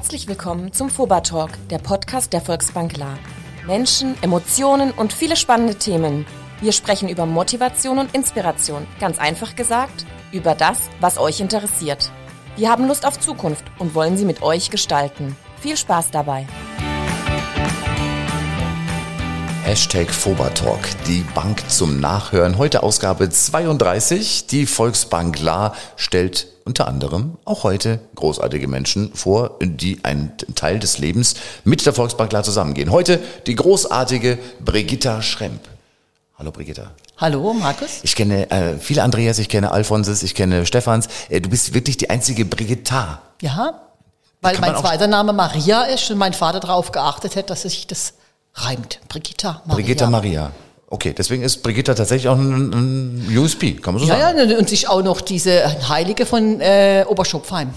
Herzlich willkommen zum FOBA Talk, der Podcast der Volksbank La. Menschen, Emotionen und viele spannende Themen. Wir sprechen über Motivation und Inspiration. Ganz einfach gesagt, über das, was euch interessiert. Wir haben Lust auf Zukunft und wollen sie mit euch gestalten. Viel Spaß dabei. Hashtag Fobatalk, die Bank zum Nachhören. Heute Ausgabe 32. Die Volksbank La stellt unter anderem auch heute großartige Menschen vor, die einen Teil des Lebens mit der Volksbank La zusammengehen. Heute die großartige Brigitta Schremp. Hallo Brigitta. Hallo Markus. Ich kenne äh, viele Andreas, ich kenne Alfonses, ich kenne Stefans. Äh, du bist wirklich die einzige Brigitta. Ja, weil mein zweiter Name Maria ist und mein Vater darauf geachtet hat, dass sich das reimt. Brigitta Maria. Brigitta Maria. Okay, deswegen ist Brigitta tatsächlich auch ein, ein USP, kann man so ja, sagen. Ja, und sich auch noch diese Heilige von äh, Oberschopfheim.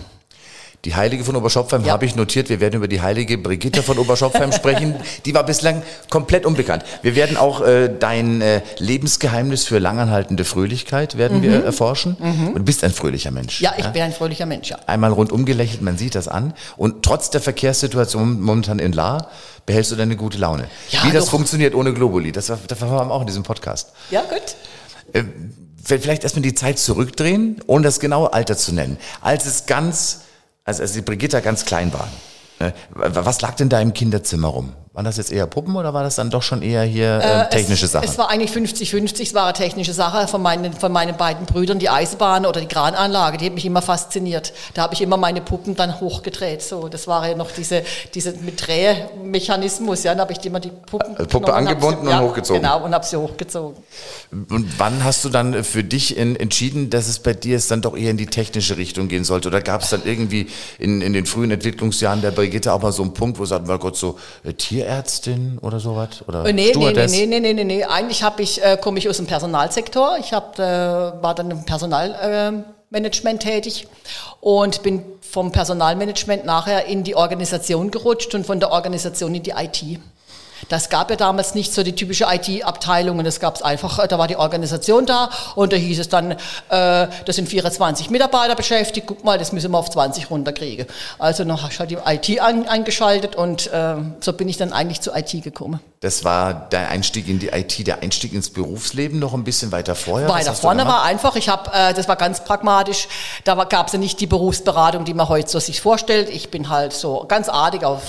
Die Heilige von Oberschopfheim ja. habe ich notiert. Wir werden über die Heilige Brigitte von Oberschopfheim sprechen. Die war bislang komplett unbekannt. Wir werden auch äh, dein äh, Lebensgeheimnis für langanhaltende Fröhlichkeit werden mhm. wir erforschen. Mhm. du bist ein fröhlicher Mensch. Ja, ich ja? bin ein fröhlicher Mensch, ja. Einmal rundum gelächelt, man sieht das an. Und trotz der Verkehrssituation momentan in La behältst du deine gute Laune. Ja, Wie das doch. funktioniert ohne Globuli, das, das erfahren wir auch in diesem Podcast. Ja, gut. Äh, vielleicht erstmal die Zeit zurückdrehen, ohne das genaue Alter zu nennen. Als es ganz als, als die Brigitta ganz klein war. Ne? Was lag denn da im Kinderzimmer rum? Waren das jetzt eher Puppen oder war das dann doch schon eher hier äh, äh technische Sachen? Es war eigentlich 50-50, es war eine technische Sache von meinen, von meinen beiden Brüdern, die Eisenbahn oder die Krananlage, die hat mich immer fasziniert. Da habe ich immer meine Puppen dann hochgedreht. So, das war ja noch diese, diese mit Drehmechanismus, ja, dann habe ich immer die Puppen äh, Puppe angebunden sie, und ja, hochgezogen. Genau, und habe sie hochgezogen. Und wann hast du dann für dich in, entschieden, dass es bei dir jetzt dann doch eher in die technische Richtung gehen sollte? Oder gab es dann irgendwie in, in den frühen Entwicklungsjahren der Brigitte auch mal so einen Punkt, wo sagt, mein Gott, so äh, Tier Tierärztin oder sowas? Oder äh, nee, Stewardess? nee, nee, nee, nee, nee, Eigentlich habe ich, äh, komme ich aus dem Personalsektor. Ich hab, äh, war dann im Personalmanagement äh, tätig und bin vom Personalmanagement nachher in die Organisation gerutscht und von der Organisation in die IT. Das gab ja damals nicht so die typische IT-Abteilung und es gab es einfach, äh, da war die Organisation da und da hieß es dann, äh, das sind 24 Mitarbeiter beschäftigt, guck mal, das müssen wir auf 20 runterkriegen. Also noch hast du halt die IT an, eingeschaltet und äh, so bin ich dann eigentlich zur IT gekommen. Das war der Einstieg in die IT, der Einstieg ins Berufsleben noch ein bisschen weiter vorher? Weiter vorne war einfach, ich habe, äh, das war ganz pragmatisch, da gab es ja nicht die Berufsberatung, die man heute so sich vorstellt. Ich bin halt so ganz artig auf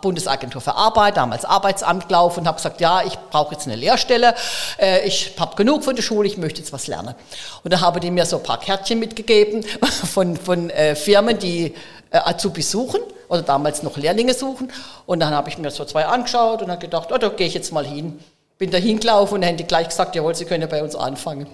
Bundesagentur für Arbeit, damals Arbeitsamt gelaufen und habe gesagt, ja, ich brauche jetzt eine Lehrstelle, äh, ich habe genug von der Schule, ich möchte jetzt was lernen. Und da haben die mir so ein paar Kärtchen mitgegeben von, von äh, Firmen, die äh, Azubis suchen oder damals noch Lehrlinge suchen. Und dann habe ich mir so zwei angeschaut und habe gedacht, oh, da gehe ich jetzt mal hin. Bin da hingelaufen und dann haben die gleich gesagt, jawohl, Sie können bei uns anfangen.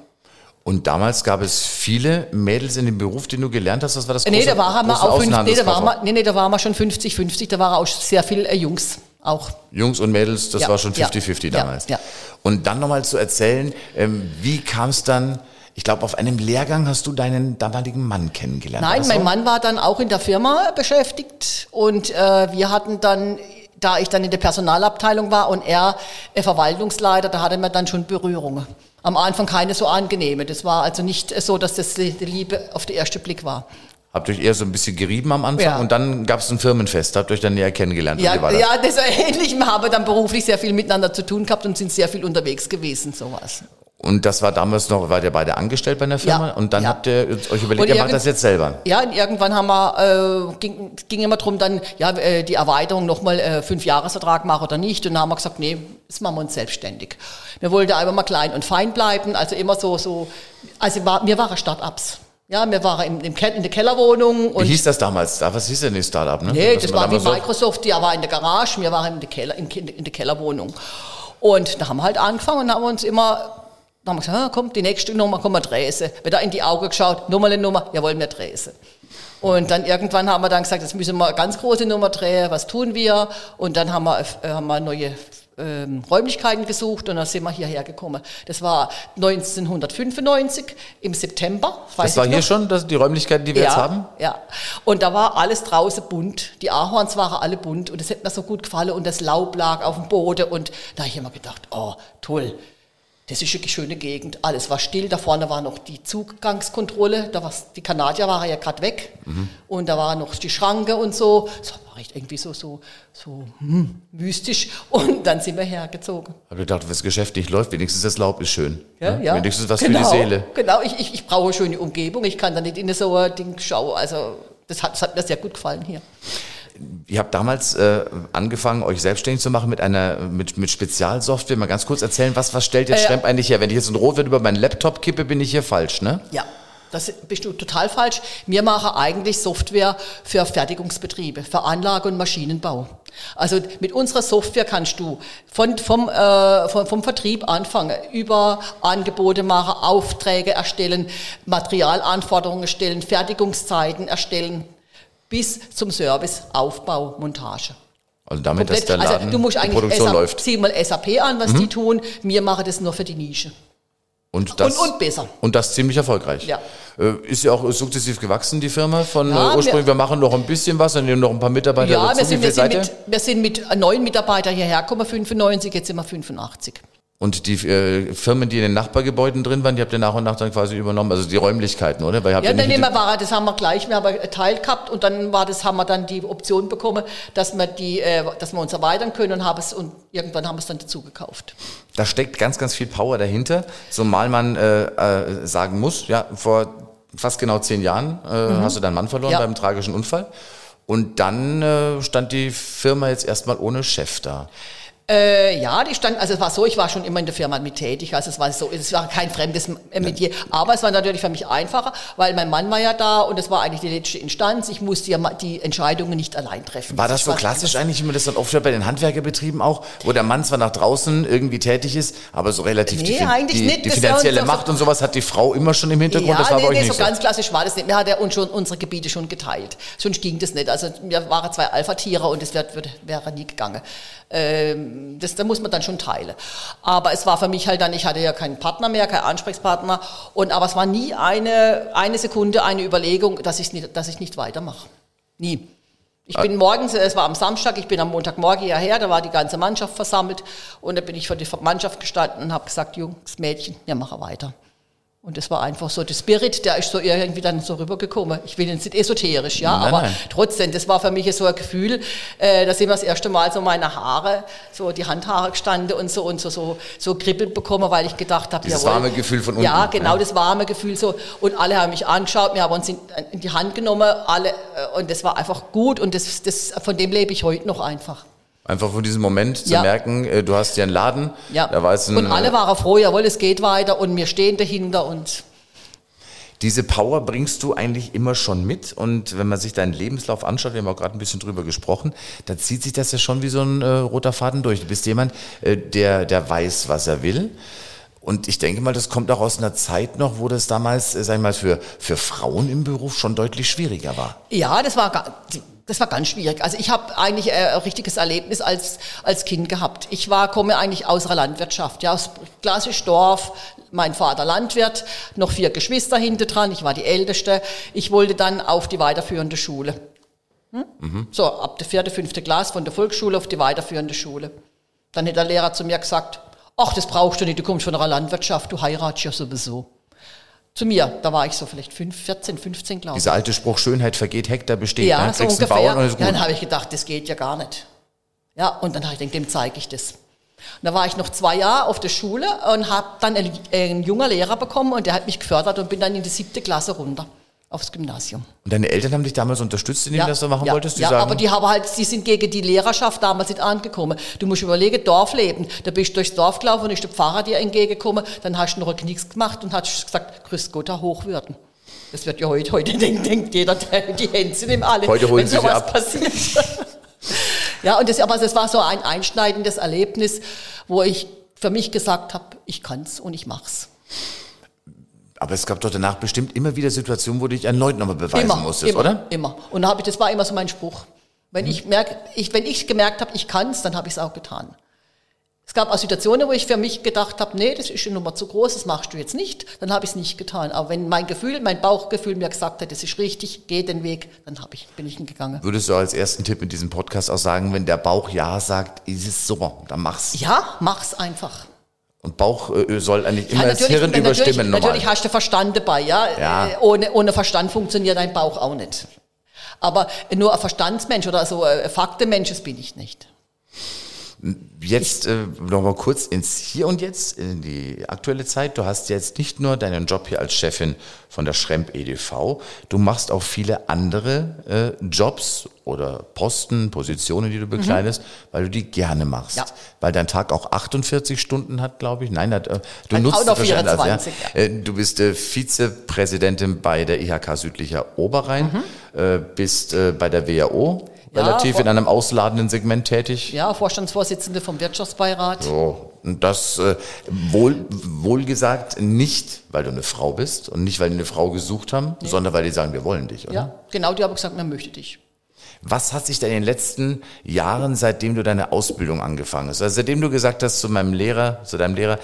Und damals gab es viele Mädels in dem Beruf, den du gelernt hast. Das war das große, nee, da waren wir auch 50, nee, da waren wir, nee, nee, da waren wir schon 50-50. Da waren auch sehr viele äh, Jungs auch. Jungs und Mädels, das ja, war schon 50-50 ja, damals. Ja, ja. Und dann nochmal zu erzählen, ähm, wie kam es dann ich glaube, auf einem Lehrgang hast du deinen damaligen Mann kennengelernt. Nein, mein Mann war dann auch in der Firma beschäftigt und äh, wir hatten dann, da ich dann in der Personalabteilung war und er äh, Verwaltungsleiter, da hatte man dann schon Berührungen. Am Anfang keine so angenehme. Das war also nicht so, dass das die Liebe auf den ersten Blick war. Habt euch eher so ein bisschen gerieben am Anfang ja. und dann gab es ein Firmenfest, habt euch dann näher kennengelernt. Ja, das? ja, das ähnlich. Wir haben dann beruflich sehr viel miteinander zu tun gehabt und sind sehr viel unterwegs gewesen, sowas. Und das war damals noch, war ihr beide angestellt bei einer Firma? Ja, und dann ja. habt ihr euch überlegt, ihr macht das jetzt selber? Ja, und irgendwann haben wir, äh, ging, ging immer drum dann, ja, äh, die Erweiterung nochmal äh, fünf Jahresvertrag machen oder nicht. Und dann haben wir gesagt, nee, das machen wir uns selbstständig. Wir wollten einfach mal klein und fein bleiben, also immer so, so, also war, wir waren Start-ups. Ja, wir waren im, im, in der Kellerwohnung. Und Wie hieß das damals? Was hieß denn die Startup? Ne? Nee, das, das war wie Microsoft, die war in der Garage, wir waren in der, Keller, in, in der Kellerwohnung. Und da haben wir halt angefangen und haben uns immer dann haben wir gesagt, ah, komm, die nächste Nummer, komm, wir drehen Wieder in die Augen geschaut, Nummer eine Nummer, ja, wollen wir drehen Und dann irgendwann haben wir dann gesagt, jetzt müssen wir eine ganz große Nummer drehen, was tun wir? Und dann haben wir, äh, haben wir neue ähm, Räumlichkeiten gesucht und dann sind wir hierher gekommen. Das war 1995 im September. Das war hier schon das, die Räumlichkeiten, die wir ja, jetzt haben? Ja, und da war alles draußen bunt. Die Ahorns waren alle bunt und das hätte mir so gut gefallen und das Laub lag auf dem Boden und da habe ich immer gedacht, oh, toll Das ist eine schöne Gegend. Alles war still. Da vorne war noch die Zugangskontrolle. Da war die Kanadier waren ja gerade weg. Mhm. Und da war noch die Schranke und so. Das war echt irgendwie so, so, so hm, mystisch. Und dann sind wir hergezogen. Habe gedacht, wenn das Geschäft nicht läuft, wenigstens das Laub ist schön. Ja, ne? ja. Wenigstens was genau, für die Seele. Genau, ich, ich, ich brauche eine schöne Umgebung. Ich kann da nicht in so ein Ding schauen. Also das hat, das hat mir sehr gut gefallen hier. Ihr habt damals äh, angefangen, euch selbstständig zu machen mit einer mit, mit Spezialsoftware. Mal ganz kurz erzählen, was, was stellt jetzt Äh, Schremp eigentlich her? Wenn ich jetzt ein Rotwild über meinen Laptop kippe, bin ich hier falsch, ne? Ja, das bist du total falsch. Wir machen eigentlich Software für Fertigungsbetriebe, für Anlage- und Maschinenbau. Also mit unserer Software kannst du von, vom, äh, vom, vom Vertrieb anfangen, über Angebote machen, Aufträge erstellen, Materialanforderungen stellen, Fertigungszeiten erstellen, bis zum Service, Aufbau, Montage. Also damit, dass der also Laden, du musst die eigentlich Produktion SAP, läuft. Mhm. Sieh mal SAP an, was die tun. Wir machen das nur für die Nische. Und, das, und- und besser. Und das ziemlich erfolgreich. Ja. Äh, Ist ja auch sukzessiv gewachsen, die Firma. Von Ja, äh, ursprünglich, wir, wir- machen noch ein bisschen was, dann nehmen noch ein paar Mitarbeiter Ja, dazu. wir sind, Wie wir, wir sind mit neun Mitarbeitern hierher gekommen, 95, jetzt sind wir 85. Und die äh, Firmen, die in den Nachbargebäuden drin waren, die habt ihr nach und nach dann quasi übernommen, also die Räumlichkeiten, oder? Weil ihr habt Ja, ja dann wir war, das haben wir gleich, wir haben Teil gehabt und dann war das, haben wir dann die Option bekommen, dass wir die, äh, dass wir uns erweitern können und haben es und irgendwann haben wir es dann dazu gekauft. da steckt ganz, ganz viel Power dahinter, zumal man äh, äh, sagen muss, ja, vor fast genau zehn Jahren äh, hast du deinen Mann verloren Mhm. Ja. beim tragischen Unfall. Und dann äh, stand die Firma jetzt erstmal ohne Chef da. Äh, ja, die stand, also es war so, ich war schon immer in der Firma mit tätig, also es war so, es war kein fremdes Metier, aber es war natürlich für mich einfacher, weil mein Mann war ja da und es war eigentlich die letzte Instanz, ich musste ja die Entscheidungen nicht allein treffen. War das so war- klassisch eigentlich, wie man das dann oft hört bei den Handwerkerbetrieben auch, wo der Mann zwar nach draußen irgendwie tätig ist, aber so relativ Nee, die, die, nicht. die Das finanzielle Macht und sowas hat die Frau immer schon im Hintergrund, Ja, das war nee, bei euch nee, nicht so so. ganz klassisch war das nicht. Wir hatten ja uns schon unsere Gebiete schon geteilt. Sonst ging das nicht. Also wir waren zwei Alpha-Tiere und das wär, wär, wäre nie gegangen. Ähm, das, da muss man dann schon teilen. Aber es war für mich halt dann, ich hatte ja keinen Partner mehr, keinen Ansprechpartner. Und, aber es war nie eine, eine Sekunde eine Überlegung, dass ich nicht, dass ich nicht weitermache. Nie. Ich bin morgens, es war am Samstag, ich bin am Montagmorgen hierher, da war die ganze Mannschaft versammelt und da bin ich vor die Mannschaft gestanden und habe gesagt, Jungs, Mädchen, wir machen weiter. Und das war einfach so der Spirit, der ist so irgendwie dann so rübergekommen. Ich will jetzt nicht esoterisch, ja, Nein, aber nein. trotzdem, das war für mich so ein Gefühl, äh, da sind wir das erste Mal so meine Haare, so die Handhaare gestanden und so und so so, so kribbeln bekommen, weil ich gedacht habe, Dieses warme Gefühl von unten. Ja, genau, Ja. das warme Gefühl so. Und alle haben mich angeschaut, wir haben uns in, in die Hand genommen, alle, äh, und das war einfach gut und das, das, von dem lebe ich heute noch einfach. Einfach von diesem Moment zu Ja. merken, äh, du hast hier einen Laden, Ja. da jetzt ein, und alle waren froh, jawohl, es geht weiter und wir stehen dahinter und Diese Power bringst du eigentlich immer schon mit und wenn man sich deinen Lebenslauf anschaut, wir haben auch gerade ein bisschen drüber gesprochen, da zieht sich das ja schon wie so ein äh, roter Faden durch. Du bist jemand, äh, der, der weiß, was er will. Und ich denke mal, das kommt auch aus einer Zeit noch, wo das damals, äh, sag ich mal, für, für Frauen im Beruf schon deutlich schwieriger war. Ja, das war, ga- das war ganz schwierig. Also ich habe eigentlich äh, ein richtiges Erlebnis als, als Kind gehabt. Ich war, komme eigentlich aus einer Landwirtschaft, ja, aus klassisch Dorf. Mein Vater Landwirt, noch vier Geschwister hinter dran. Ich war die Älteste. Ich wollte dann auf die weiterführende Schule. Hm? So, ab der vierte, fünfte Klasse von der Volksschule auf die weiterführende Schule. Dann hat der Lehrer zu mir gesagt, ach, das brauchst du nicht, du kommst von einer Landwirtschaft, du heiratest ja sowieso. Zu mir, da war ich so vielleicht fünf, 14, 15, glaube ich. Dieser alte Spruch, Schönheit vergeht, Hektar besteht. Ja, ne? so Kriegst ungefähr. Bauern und ist gut. dann habe ich gedacht, das geht ja gar nicht. Ja, und dann habe ich gedacht, dem zeige ich das. Und da war ich noch zwei Jahre auf der Schule und habe dann einen, einen junger Lehrer bekommen und der hat mich gefördert und bin dann in die siebte Klasse runter aufs Gymnasium. Und deine Eltern haben dich damals unterstützt, indem du das so machen ja, wolltest? Die ja sagen, aber die haben halt, sie sind gegen die Lehrerschaft damals nicht angekommen. Du musst überlegen, Dorfleben. Da bist du durchs Dorf gelaufen und ist der Pfarrer dir entgegengekommen, dann hast du noch Knicks gemacht und hast gesagt, grüß Gott, Herr Hochwürden. Das wird ja heute, heute denkt, denkt jeder, der- die Hände sind im alle, Heute holen wenn sowas ab. passiert. ja, und das, aber das war so ein einschneidendes Erlebnis, wo ich für mich gesagt habe, ich kann's und ich mach's. Aber es gab doch danach bestimmt immer wieder Situationen, wo du dich erneut nochmal beweisen immer, musstest, immer, oder? Immer. Und da ich, das war immer so mein Spruch. Wenn ich merke, ich, wenn ich gemerkt habe, ich kann's, dann habe ich es auch getan. Es gab auch Situationen, wo ich für mich gedacht habe, nee, das ist eine Nummer zu groß, das machst du jetzt nicht, dann habe ich es nicht getan. Aber wenn mein Gefühl, mein Bauchgefühl mir gesagt hat, das ist richtig, geh den Weg, dann ich, bin ich ihn gegangen. Würdest du als ersten Tipp in diesem Podcast auch sagen, wenn der Bauch Ja sagt, ist es so, dann mach's. Ja, mach's einfach. Und Bauchöl soll eigentlich immer Ja, das Hirn überstimmen natürlich, normal. natürlich hast du Verstand dabei, ja. Ja. Äh, Ohne, ohne Verstand funktioniert dein Bauch auch nicht. Aber nur ein Verstandsmensch oder so ein Faktenmensch, das bin ich nicht. Jetzt äh, noch mal kurz ins Hier und Jetzt, in die aktuelle Zeit. Du hast jetzt nicht nur deinen Job hier als Chefin von der Schremp EDV, du machst auch viele andere äh, Jobs oder Posten, Positionen, die du bekleidest, weil du die gerne machst. Ja. Weil dein Tag auch 48 Stunden hat, glaube ich. Nein, hat, äh, du Hat nutzt auch noch es wahrscheinlich als, 24, ja. Äh, Du bist äh, Vizepräsidentin bei der IHK Südlicher Oberrhein, äh, bist äh, bei der WHO Ja, relativ vor- in einem ausladenden Segment tätig. Ja, Vorstandsvorsitzende vom Wirtschaftsbeirat. So, und das äh, wohl, gesagt nicht, weil du eine Frau bist und nicht, weil die eine Frau gesucht haben, sondern weil die sagen, wir wollen dich, oder? Ja, genau, die haben gesagt, man möchte dich. Was hat sich denn in den letzten Jahren, seitdem du deine Ausbildung angefangen hast, also seitdem du gesagt hast zu meinem Lehrer, zu deinem Lehrer,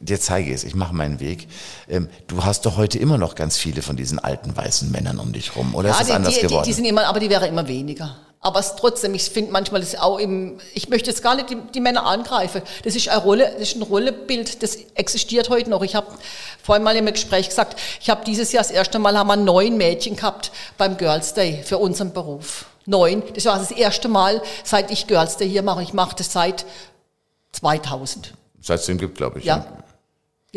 dir zeige es, ich mache meinen Weg. Ähm, du hast doch heute immer noch ganz viele von diesen alten weißen Männern um dich rum, oder ist das die, anders die, die, geworden? die sind immer, aber die wäre immer weniger. Aber es trotzdem, ich finde manchmal ist auch im, ich möchte jetzt gar nicht die, die Männer angreifen. Das ist eine Rolle, das ist ein Rollebild, das existiert heute noch. Ich habe vorhin mal im Gespräch gesagt, ich habe dieses Jahr das erste Mal haben wir neun Mädchen gehabt beim Girls Day für unseren Beruf. Neun. Das war das erste Mal, seit ich Girls Day hier mache. Ich mache das seit 2000. Seit es den gibt, glaube ich. Ja. Ja,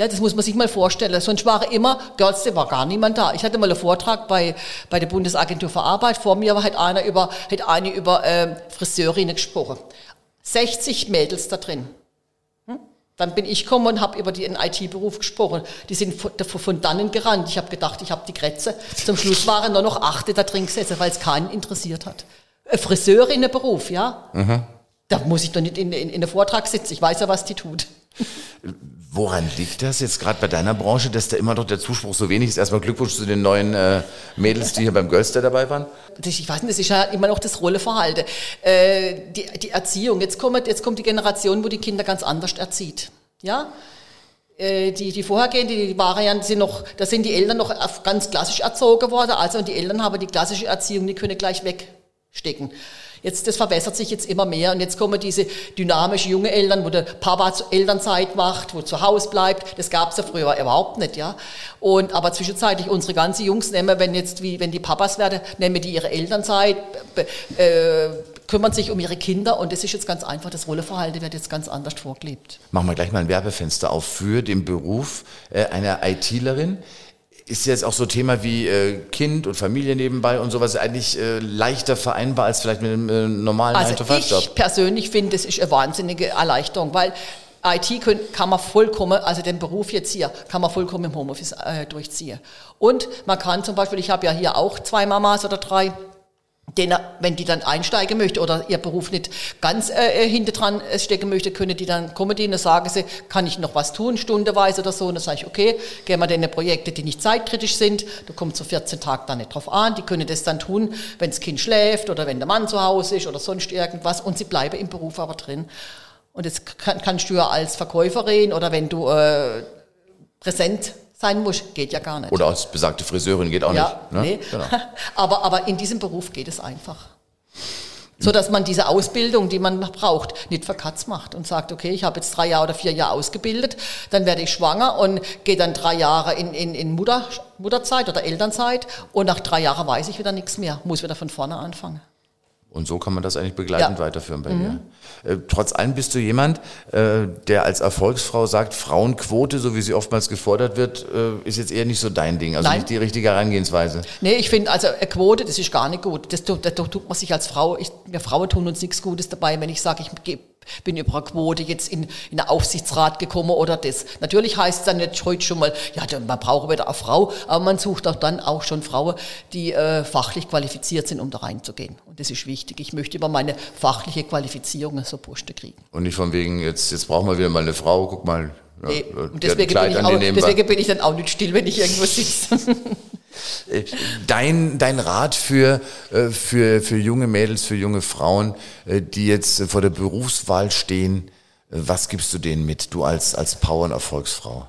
das muss man sich mal vorstellen. Sonst war immer, Girls Day war gar niemand da. Ich hatte mal einen Vortrag bei, bei der Bundesagentur für Arbeit. Vor mir hat einer über, hat eine über äh, Friseurinnen gesprochen. 60 Mädels da drin. Hm? Dann bin ich gekommen und habe über den IT-Beruf gesprochen. Die sind von, von dannen gerannt. Ich habe gedacht, ich habe die Grätze. Zum Schluss waren nur noch achte da drin gesessen, weil es keinen interessiert hat. Ein Friseurinnenberuf, ja? Da muss ich doch nicht in, in, in der Vortrag sitzen. Ich weiß ja, was die tut. Woran liegt das jetzt gerade bei deiner Branche, dass da immer noch der Zuspruch so wenig ist? Erstmal Glückwunsch zu den neuen äh, Mädels, die hier beim Girls Day dabei waren. Ich weiß nicht, das ist ja immer noch das Rolleverhalten. Äh, die, die Erziehung, jetzt kommt, jetzt kommt die Generation, wo die Kinder ganz anders erzieht. Ja? Äh, die, die vorhergehende, die ja, sind noch, da sind die Eltern noch ganz klassisch erzogen worden. Also die Eltern haben die klassische Erziehung, die können gleich wegstecken. Jetzt, das verbessert sich jetzt immer mehr und jetzt kommen diese dynamische junge Eltern, wo der Papa zu Elternzeit macht, wo zu Hause bleibt. Das gab's ja früher überhaupt nicht, ja. Und aber zwischenzeitlich unsere ganzen Jungs nehmen, wenn jetzt wie wenn die Papas werden, nehmen die ihre Elternzeit, äh, kümmern sich um ihre Kinder und das ist jetzt ganz einfach. Das Rolleverhalten wird jetzt ganz anders vorgelebt. Machen wir gleich mal ein Werbefenster auf für den Beruf äh, einer ITlerin. Ist jetzt auch so Thema wie äh, Kind und Familie nebenbei und sowas eigentlich äh, leichter vereinbar als vielleicht mit einem äh, normalen Also 9-to-5-Job? ich persönlich finde, das ist eine wahnsinnige Erleichterung, weil IT können, kann man vollkommen, also den Beruf jetzt hier, kann man vollkommen im Homeoffice äh, durchziehen. Und man kann zum Beispiel, ich habe ja hier auch zwei Mamas oder drei, denen, wenn die dann einsteigen möchte oder ihr Beruf nicht ganz äh, hinter dran äh, stecken möchte, können die dann kommen die und dann sagen sie, kann ich noch was tun, stundenweise oder so. Und dann sage ich, okay, gehen wir in Projekte, die nicht zeitkritisch sind. Da kommt so 14 Tage dann nicht drauf an. Die können das dann tun, wenn das Kind schläft oder wenn der Mann zu Hause ist oder sonst irgendwas. Und sie bleiben im Beruf aber drin. Und das kann, kannst du ja als Verkäuferin oder wenn du äh, präsent sein musst, geht ja gar nicht. Oder als besagte Friseurin geht auch Ja, nicht. Ne? nee. Genau. aber, aber in diesem Beruf geht es einfach. So dass man diese Ausbildung, die man braucht, nicht verkatzt macht und sagt, okay, ich habe jetzt drei Jahre oder vier Jahre ausgebildet, dann werde ich schwanger und gehe dann drei Jahre in, in, in Mutter, Mutterzeit oder Elternzeit und nach drei Jahren weiß ich wieder nichts mehr, muss wieder von vorne anfangen. Und so kann man das eigentlich begleitend Ja. weiterführen bei dir. Äh, trotz allem bist du jemand, äh, der als Erfolgsfrau sagt, Frauenquote, so wie sie oftmals gefordert wird, äh, ist jetzt eher nicht so dein Ding. Also Nein. nicht die richtige Herangehensweise. Nee, ich finde, also eine Quote, das ist gar nicht gut. Das, tut- das tut man sich als Frau, ich, wir Frauen tun uns nichts Gutes dabei, wenn ich sage, ich geh- bin über eine Quote jetzt in, in den Aufsichtsrat gekommen oder das. Natürlich heißt es dann jetzt heute schon mal, ja, man braucht wieder eine Frau, aber man sucht auch dann auch schon Frauen, die äh, fachlich qualifiziert sind, um da reinzugehen. Und das ist wichtig. Ich möchte über meine fachliche Qualifizierung so Posten kriegen. Und nicht von wegen, jetzt, jetzt brauchen wir wieder mal eine Frau, guck mal. ja, Nee, äh, und deswegen bin, ich auch, deswegen bin ich dann auch nicht still, wenn ich irgendwo sitze. Äh, Dein, dein Rat für, äh, für, für junge Mädels, für junge Frauen, äh, die jetzt vor der Berufswahl stehen, was gibst du denen mit, du als, als Power- und Erfolgsfrau?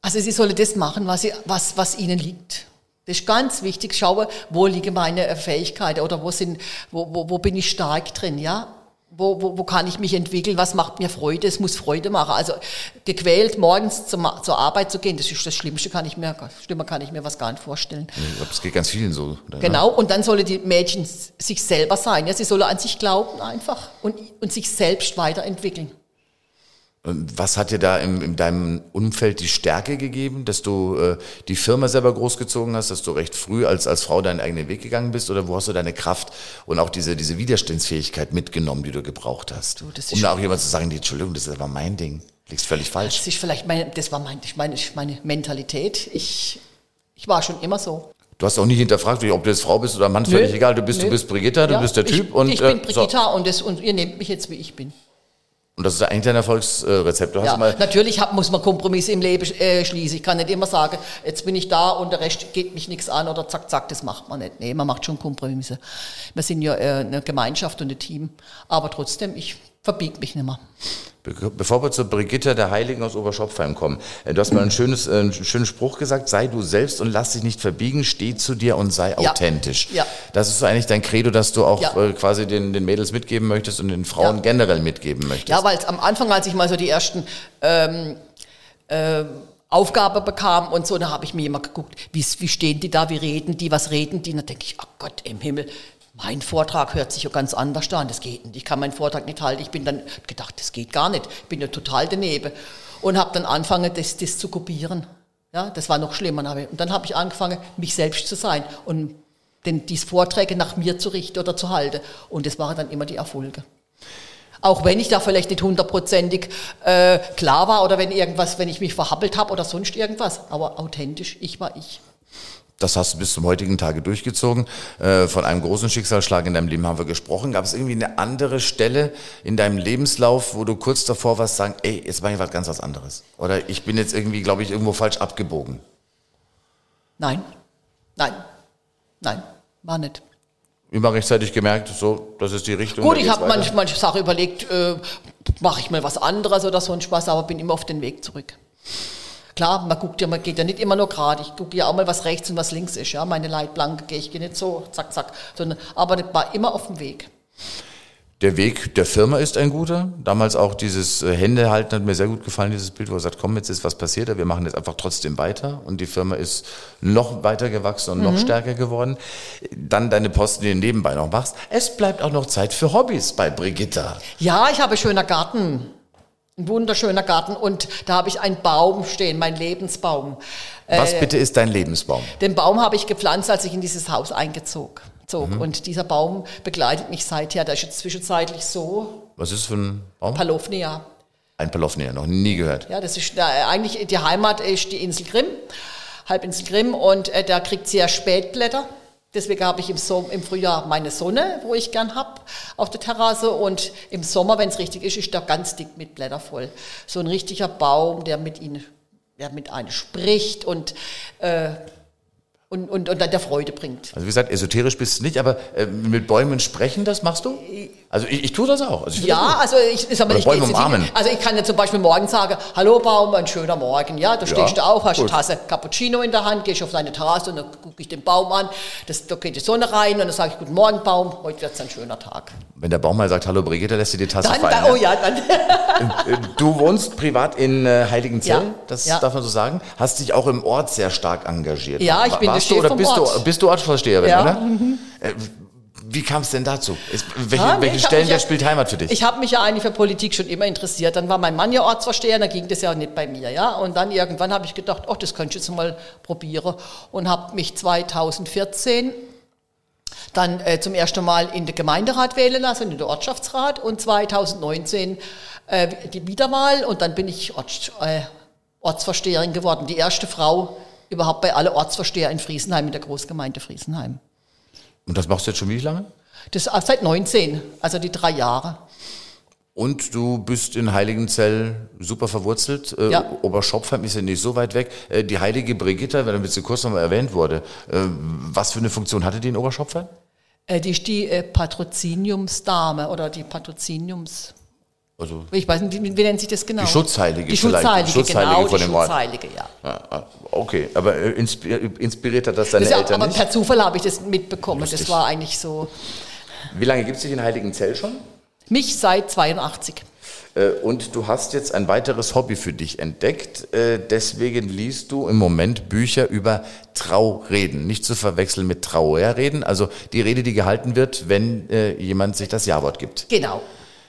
Also sie sollen das machen, was, sie, was, was ihnen liegt. Das ist ganz wichtig. Schaue, wo liegen meine äh, Fähigkeiten oder wo, sind, wo, wo, wo bin ich stark drin, ja? Wo, wo, wo kann ich mich entwickeln, was macht mir Freude, es muss Freude machen. Also gequält morgens zum, zur Arbeit zu gehen, das ist das Schlimmste, kann ich mir, schlimmer kann ich mir was gar nicht vorstellen. Ich glaube, es geht ganz vielen so. Oder? Genau, und dann sollen die Mädchen sich selber sein, ja, sie sollen an sich glauben einfach und, und sich selbst weiterentwickeln. Was hat dir da in, in deinem Umfeld die Stärke gegeben, dass du äh, die Firma selber großgezogen hast, dass du recht früh als, als Frau deinen eigenen Weg gegangen bist? Oder wo hast du deine Kraft und auch diese, diese Widerstandsfähigkeit mitgenommen, die du gebraucht hast? Du, um da auch jemand zu sagen, die, Entschuldigung, das war mein Ding. Liegst völlig falsch. Das ist vielleicht meine, das war mein, meine, meine Mentalität. Ich, ich war schon immer so. Du hast auch nicht hinterfragt, ob du jetzt Frau bist oder Mann, völlig egal. Du bist, du bist Brigitta, du ja, bist der Typ. Ich, und, ich bin äh, Brigitta so. und, das, und ihr nehmt mich jetzt, wie ich bin. Und das ist eigentlich dein Erfolgsrezept. Du hast ja, mal natürlich hab, muss man Kompromisse im Leben äh, schließen. Ich kann nicht immer sagen, jetzt bin ich da und der Rest geht mich nichts an oder zack, zack, das macht man nicht. Nee, man macht schon Kompromisse. Wir sind ja äh, eine Gemeinschaft und ein Team. Aber trotzdem, ich verbiege mich nicht mehr. Bevor wir zu Brigitte der Heiligen aus Oberschopfheim kommen, äh, du hast mal ein schönes, äh, einen schönen Spruch gesagt, sei du selbst und lass dich nicht verbiegen, steh zu dir und sei ja. authentisch. Ja. Das ist so eigentlich dein Credo, dass du auch ja. Äh, quasi den, den Mädels mitgeben möchtest und den Frauen ja. generell mitgeben möchtest. Ja, weil am Anfang, als ich mal so die ersten ähm, äh, Aufgabe bekam und so, da habe ich mir immer geguckt, wie, wie stehen die da, wie reden die, was reden die, und da denke ich, oh Gott im Himmel, mein Vortrag hört sich ja ganz anders an, das geht nicht, ich kann meinen Vortrag nicht halten. Ich bin dann gedacht, das geht gar nicht, ich bin ja total daneben. Und habe dann angefangen, das, das zu kopieren. Ja, das war noch schlimmer. Und dann habe ich angefangen, mich selbst zu sein und den, diese Vorträge nach mir zu richten oder zu halten. Und das waren dann immer die Erfolge. Auch wenn ich da vielleicht nicht hundertprozentig äh, klar war oder wenn irgendwas, wenn ich mich verhappelt habe oder sonst irgendwas. Aber authentisch, ich war ich. Das hast du bis zum heutigen Tage durchgezogen. Äh, von einem großen Schicksalsschlag in deinem Leben haben wir gesprochen. Gab es irgendwie eine andere Stelle in deinem Lebenslauf, wo du kurz davor warst, sagen, ey, jetzt mache ich was ganz was anderes? Oder ich bin jetzt irgendwie, glaube ich, irgendwo falsch abgebogen? Nein, nein, nein, war nicht. Immer rechtzeitig gemerkt, so, das ist die Richtung. Gut, ich habe manchmal manche Sachen überlegt, äh, mache ich mal was anderes oder so ein Spaß, aber bin immer auf den Weg zurück. Klar, man guckt ja, man geht ja nicht immer nur gerade. Ich gucke ja auch mal, was rechts und was links ist. Ja, meine Leitplanke gehe ich gehe nicht so, zack, zack, sondern, aber war immer auf dem Weg. Der Weg der Firma ist ein guter. Damals auch dieses äh, Händehalten hat mir sehr gut gefallen, dieses Bild, wo er sagt, komm, jetzt ist was passiert, wir machen jetzt einfach trotzdem weiter. Und die Firma ist noch weiter gewachsen und mhm. noch stärker geworden. Dann deine Posten, die du nebenbei noch machst. Es bleibt auch noch Zeit für Hobbys bei Brigitta. Ja, ich habe schöner Garten. Ein wunderschöner Garten und da habe ich einen Baum stehen, mein Lebensbaum. Was äh, bitte ist dein Lebensbaum? Den Baum habe ich gepflanzt, als ich in dieses Haus eingezog. Zog. Mhm. Und dieser Baum begleitet mich seither. Der ist jetzt zwischenzeitlich so. Was ist für ein Baum? Palofnia. Ein Palofnia, noch nie gehört. Ja, das ist äh, eigentlich die Heimat ist die Insel Grimm, Halbinsel Grimm und äh, der kriegt sehr spät Blätter. Deswegen habe ich im, Sommer, im Frühjahr meine Sonne, wo ich gern hab, auf der Terrasse. Und im Sommer, wenn es richtig ist, ist der ganz dick mit Blätter voll. So ein richtiger Baum, der mit ihnen, der mit einem spricht und äh, und, und, und dann der Freude bringt. Also wie gesagt, esoterisch bist du nicht, aber äh, mit Bäumen sprechen, das machst du? Also ich, ich tue das auch. Also ja, das also ich ist aber nicht Bäume umarmen. Also ich kann ja zum Beispiel morgen sagen, hallo Baum, ein schöner Morgen. Ja, du stehst ja, da auf, hast gut. eine Tasse Cappuccino in der Hand, gehst auf deine Terrasse und dann gucke ich den Baum an. Das, da geht die Sonne rein und dann sage ich, guten Morgen Baum, heute wird es ein schöner Tag. Wenn der Baum mal sagt, hallo Brigitte, lässt du die Tasse dann, fallen. Dann, oh ja, dann. Äh, du wohnst privat in äh, Heiligenzell, ja, das ja. darf man so sagen. Hast dich auch im Ort sehr stark engagiert. Ja, ich bin Warst der Chef du, oder bist Ort. Du, bist du Ortsvorsteherin, ja. oder? Mhm. Wie kam es denn dazu? Ist, welche, ja, welche Stellenwert spielt Heimat für dich? Ich habe mich ja eigentlich für Politik schon immer interessiert. Dann war mein Mann ja Ortsvorsteher, da ging das ja nicht bei mir. ja. Und dann irgendwann habe ich gedacht, oh, das könnte ich jetzt mal probieren. Und habe mich 2014 dann äh, zum ersten Mal in den Gemeinderat wählen lassen, in den Ortschaftsrat. Und 2019 äh, die Wiederwahl. Und dann bin ich Orts, äh, Ortsvorsteherin geworden. Die erste Frau überhaupt bei alle Ortsvorsteher in Friesenheim, in der Großgemeinde Friesenheim. Und das machst du jetzt schon wie lange? Das seit 19, also die drei Jahre. Und du bist in Heiligenzell super verwurzelt. Äh, ja. Oberschopfheim ist ja nicht so weit weg. Äh, die heilige Brigitta, wenn damit sie kurz nochmal erwähnt wurde, äh, was für eine Funktion hatte die in Oberschopfheim? Die ist die Patroziniumsdame oder die Patroziniums... Also ich weiß nicht, wie, wie nennt sich das genau? Die Schutzheilige. Die Schutzheilige, Schutzheilige genau, von die dem Schutzheilige, ja. ja. Ah, okay, aber äh, inspiriert hat das deine das Eltern aber nicht? per Zufall habe ich das mitbekommen. Lustig. Das war eigentlich so. Wie lange gibt es dich in Heiligen Zell schon? Mich seit 82. Äh, Und du hast jetzt ein weiteres Hobby für dich entdeckt. Äh, Deswegen liest du im Moment Bücher über Traureden. Nicht zu verwechseln mit Trauerreden, also die Rede, die gehalten wird, wenn jemand sich das Ja-Wort gibt. Genau.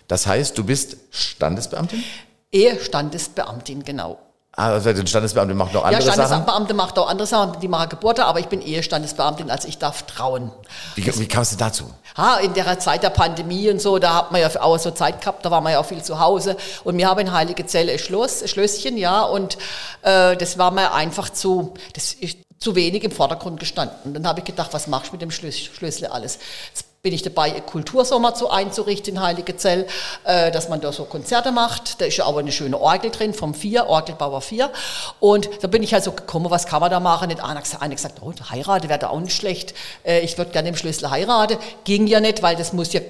Das heißt, du bist Standesbeamtin? Ehestandesbeamtin, genau. Ah, Also der Standesbeamte macht noch Ja, andere Sachen. Standesbeamte macht auch andere Sachen, die machen Geburte, aber ich bin Ehestandesbeamtin, also ich darf trauen. Wie, wie kamst du dazu? Ha, in der Zeit der Pandemie und so, da hat man ja auch so Zeit gehabt, da war man ja auch viel zu Hause. Und wir haben in Heilige Zelle ein Schloss, ein Schlösschen, ja, und äh, das war mir einfach zu, das ist zu wenig im Vordergrund gestanden. Dann habe ich gedacht, was machst du mit dem Schlüs Schlüssel alles? Jetzt bin ich dabei, Kultursommer zu einzurichten in Heilige Zell, äh, dass man da so Konzerte macht. Da ist ja auch eine schöne Orgel drin, vom Vier, Orgelbauer Vier. Und da bin ich halt so gekommen, was kann man da machen? Nicht einer, einer gesagt, oh, heiraten wäre da auch nicht schlecht. Äh, ich würde gerne im Schlüssel heiraten. Ging ja nicht, weil das muss ja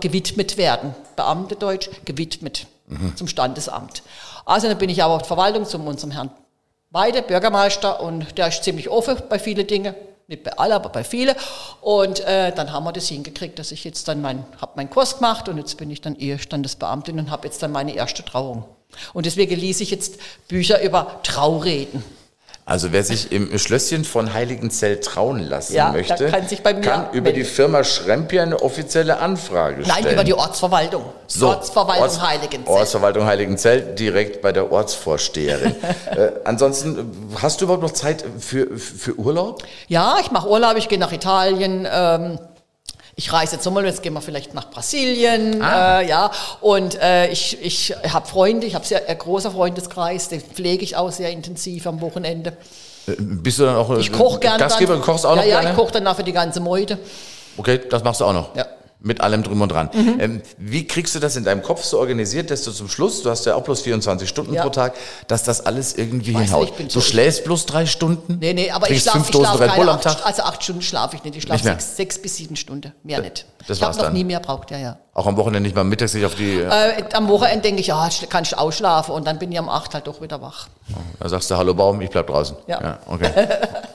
gewidmet werden. Beamtedeutsch, gewidmet zum Standesamt. Also dann bin ich aber auf die Verwaltung zu unserem Herrn Weide, Bürgermeister, und der ist ziemlich offen bei vielen Dingen. Nicht bei allen, aber bei vielen. Und äh, dann haben wir das hingekriegt, dass ich jetzt dann mein, habe meinen Kurs gemacht und jetzt bin ich dann Ehestandesbeamtin und habe jetzt dann meine erste Trauung. Und deswegen lese ich jetzt Bücher über Traureden. Also wer sich im Schlösschen von Heiligenzell trauen lassen Ja, möchte, kann sich bei mir kann über die. Firma Schrempier eine offizielle Anfrage stellen. Nein, über die Ortsverwaltung. Ortsverwaltung Orts- Heiligenzell. Ortsverwaltung Heiligenzell, direkt bei der Ortsvorsteherin. äh, ansonsten, hast du überhaupt noch Zeit für, für Urlaub? Ja, ich mache Urlaub, ich gehe nach Italien. Ähm, ich reise jetzt nochmal, jetzt gehen wir vielleicht nach Brasilien, Ah. äh, ja. Und äh, ich, ich habe Freunde, ich habe sehr ein großer Freundeskreis, den pflege ich auch sehr intensiv am Wochenende. Äh, Bist du dann auch äh, Ich koche gerne. Gastgeber? dann. Kochst auch ja, noch ja, gerne? ich koche danach für die ganze Meute. Okay, das machst du auch noch. Ja. Mit allem drum und dran. Mhm. Ähm, wie kriegst du das in deinem Kopf so organisiert, dass du zum Schluss, du hast ja auch bloß 24 Stunden Ja. pro Tag, dass das alles irgendwie Weiß hinhaut? nicht, du schläfst bloß drei Stunden? Nee, nee, aber ich schlafe fünf ich Dosen schlaf keine acht, also acht Stunden schlafe ich nicht. Ich schlafe sechs, sechs bis sieben Stunden, mehr nicht. das ich habe noch dann. nie mehr braucht, ja, ja. Auch am Wochenende nicht mal mittags sich auf die, Äh, am Wochenende denke ich, ja, kann ich ausschlafen und dann bin ich am acht halt doch wieder wach. da sagst du Hallo Baum, ich bleib draußen. Ja. okay.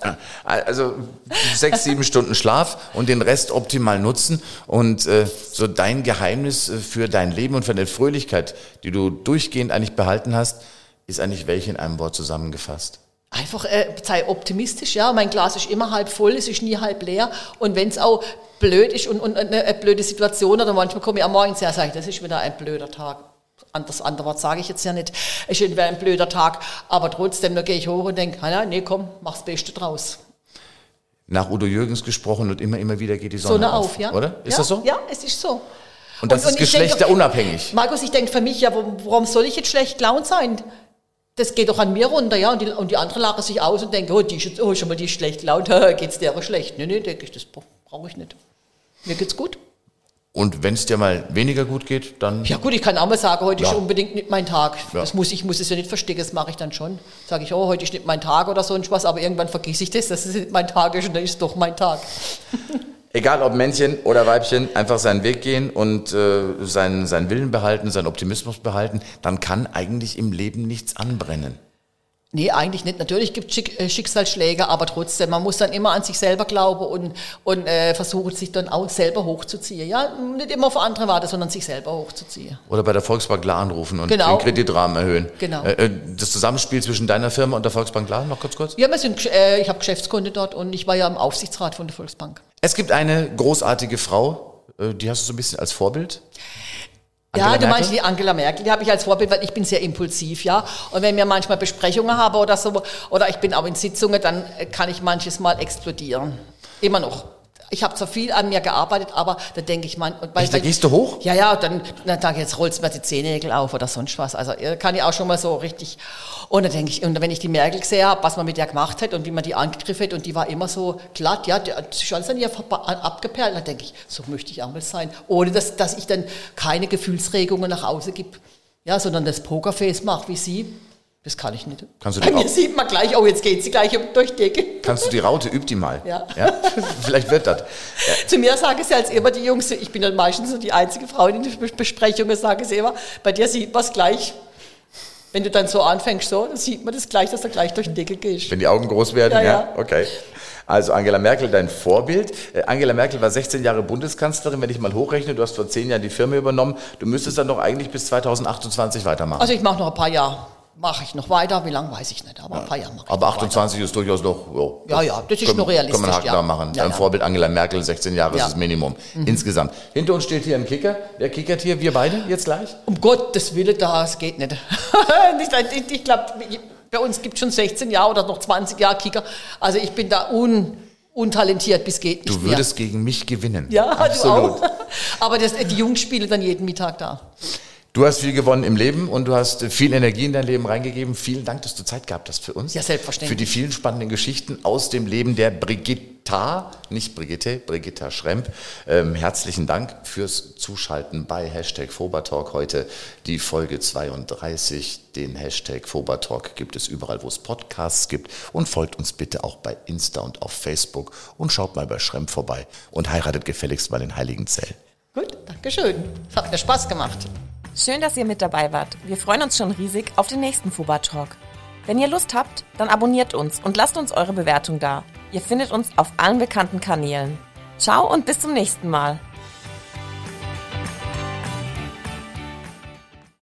Ja. Also sechs, sieben Stunden Schlaf und den Rest optimal nutzen und äh, so dein Geheimnis äh, für dein Leben und für deine Fröhlichkeit, die du durchgehend eigentlich behalten hast, ist eigentlich welche in einem Wort zusammengefasst? Einfach äh, sei optimistisch, ja. Mein Glas ist immer halb voll, es ist nie halb leer. Und wenn es auch blöd ist und, und eine, eine blöde Situation oder manchmal komme ich am Morgen her und sage, das ist wieder ein blöder Tag. Anders andere Wort sage ich jetzt ja nicht. Es ist wieder ein blöder Tag, aber trotzdem, da gehe ich hoch und denke, ah ja, nee, komm, mach's Beste draus. Nach Udo Jürgens gesprochen und immer, immer wieder geht die Sonne, Sonne auf, ja. Oder? Ist ja, das so? Ja, es ist so. Und das ist ich denke- geschlechterunabhängig. Markus, ich denke für mich, ja, warum soll ich jetzt schlecht gelaunt sein? Das geht doch an mir runter, ja. Und die, und die anderen lachen sich aus und denken, oh, die ist jetzt, oh, schon mal die ist schlecht gelaunt, geht's der aber schlecht. Nee, nee, denke ich, das brauche ich nicht. Mir geht's gut. Und wenn es dir mal weniger gut geht, dann Ja gut, ich kann auch mal sagen, heute Ja. ist unbedingt nicht mein Tag. Ja. Das muss, ich muss es ja nicht verstecken, das mache ich dann schon. Sage ich, oh, heute ist nicht mein Tag oder so ein Spaß, aber irgendwann vergesse ich das, dass es nicht mein Tag ist und dann ist es doch mein Tag. Egal ob Männchen oder Weibchen, einfach seinen Weg gehen und äh, seinen, seinen Willen behalten, seinen Optimismus behalten, dann kann eigentlich im Leben nichts anbrennen. Nee, eigentlich nicht. Natürlich gibt es äh, Schicksalsschläge, aber trotzdem, man muss dann immer an sich selber glauben und, und äh, versuchen, sich dann auch selber hochzuziehen. Ja, nicht immer auf andere warten, sondern sich selber hochzuziehen. Oder bei der Volksbank La anrufen und Genau. den Kreditrahmen erhöhen. Genau. Äh, äh, das Zusammenspiel zwischen deiner Firma und der Volksbank La, noch kurz kurz. Ja, wir sind, äh, ich habe Geschäftskunde dort und ich war ja im Aufsichtsrat von der Volksbank. Es gibt eine großartige Frau, äh, die hast du so ein bisschen als Vorbild. Ja, Angela du meinst die Angela Merkel, die habe ich als Vorbild, weil ich bin sehr impulsiv, ja. Und wenn wir manchmal Besprechungen haben oder so, oder ich bin auch in Sitzungen, dann äh, kann ich manches Mal explodieren. Immer noch. Ich habe zwar viel an mir gearbeitet, aber da denke ich, man, und weil, Echt, da gehst du hoch? Ja, ja, dann, dann ich, jetzt rollst mir die Zehennägel auf oder sonst was. Also äh, kann ich auch schon mal so richtig. Und dann denke ich, und wenn ich die Merkel gesehen habe, was man mit der gemacht hat und wie man die angegriffen hat und die war immer so glatt, ja, die- ist alles an ihr abgeperlt. Dann denke ich, so möchte ich auch mal sein. Ohne dass, dass ich dann keine Gefühlsregungen nach außen gebe. Ja, sondern das Pokerface macht wie sie. Das kann ich nicht. Kannst du Bei die mir auch- sieht man gleich, oh, jetzt geht sie gleich durch die Decke. Kannst du die Raute, üb die mal. Ja. Vielleicht wird das. Zu mir sagen sie als immer die Jungs, ich bin dann meistens so die einzige Frau in den Bes- Besprechungen, sagen sie immer, bei dir sieht man es gleich. Wenn du dann so anfängst, so, dann sieht man das gleich, dass du gleich durch den Deckel gehst. Wenn die Augen groß werden, ja, Ja, ja. okay. Also Angela Merkel, dein Vorbild. Äh, Angela Merkel war 16 Jahre Bundeskanzlerin. Wenn ich mal hochrechne, du hast vor 10 Jahren die Firma übernommen. Du müsstest dann doch eigentlich bis 2028 weitermachen. Also ich mache noch ein paar Jahre. Mache ich noch weiter. Wie lange weiß ich nicht, aber ein paar Jahre mache ich Aber noch 28 ist durchaus noch. Oh, Ja, ja, das ist können- nur realistisch, Kann man Haken ja. da machen. Ja, Dein ja. Vorbild Angela Merkel, 16 Jahre Ja. ist das Minimum. Insgesamt. Hinter uns steht hier ein Kicker. Wer kickert hier? Wir beide jetzt gleich? weiter. Um Gottes Willen, das geht nicht. ich ich, glaube, bei uns gibt es schon 16 Jahre oder noch 20 Jahre Kicker. Also ich bin da un, untalentiert bis geht nicht Du würdest gegen mich gewinnen. mehr. Ja, absolut. du auch. Aber das, die Jungs spielen dann jeden Mittag da. Du hast viel gewonnen im Leben und du hast viel Energie in dein Leben reingegeben. Vielen Dank, dass du Zeit gehabt hast für uns. Ja, selbstverständlich. Für die vielen spannenden Geschichten aus dem Leben der Brigitta, nicht Brigitte, Brigitta Schremp. Ähm, herzlichen Dank fürs Zuschalten bei Hashtag Fobertalk. Heute die Folge 32. Den Hashtag Fobertalk gibt es überall, wo es Podcasts gibt. Und folgt uns bitte auch bei Insta und auf Facebook und schaut mal bei Schremp vorbei und heiratet gefälligst mal in Heiligenzell. Gut, Dankeschön. Es hat mir Spaß gemacht. Schön, dass ihr mit dabei wart. Wir freuen uns schon riesig auf den nächsten Fuba Talk. Wenn ihr Lust habt, dann abonniert uns und lasst uns eure Bewertung da. Ihr findet uns auf allen bekannten Kanälen. Ciao und bis zum nächsten Mal.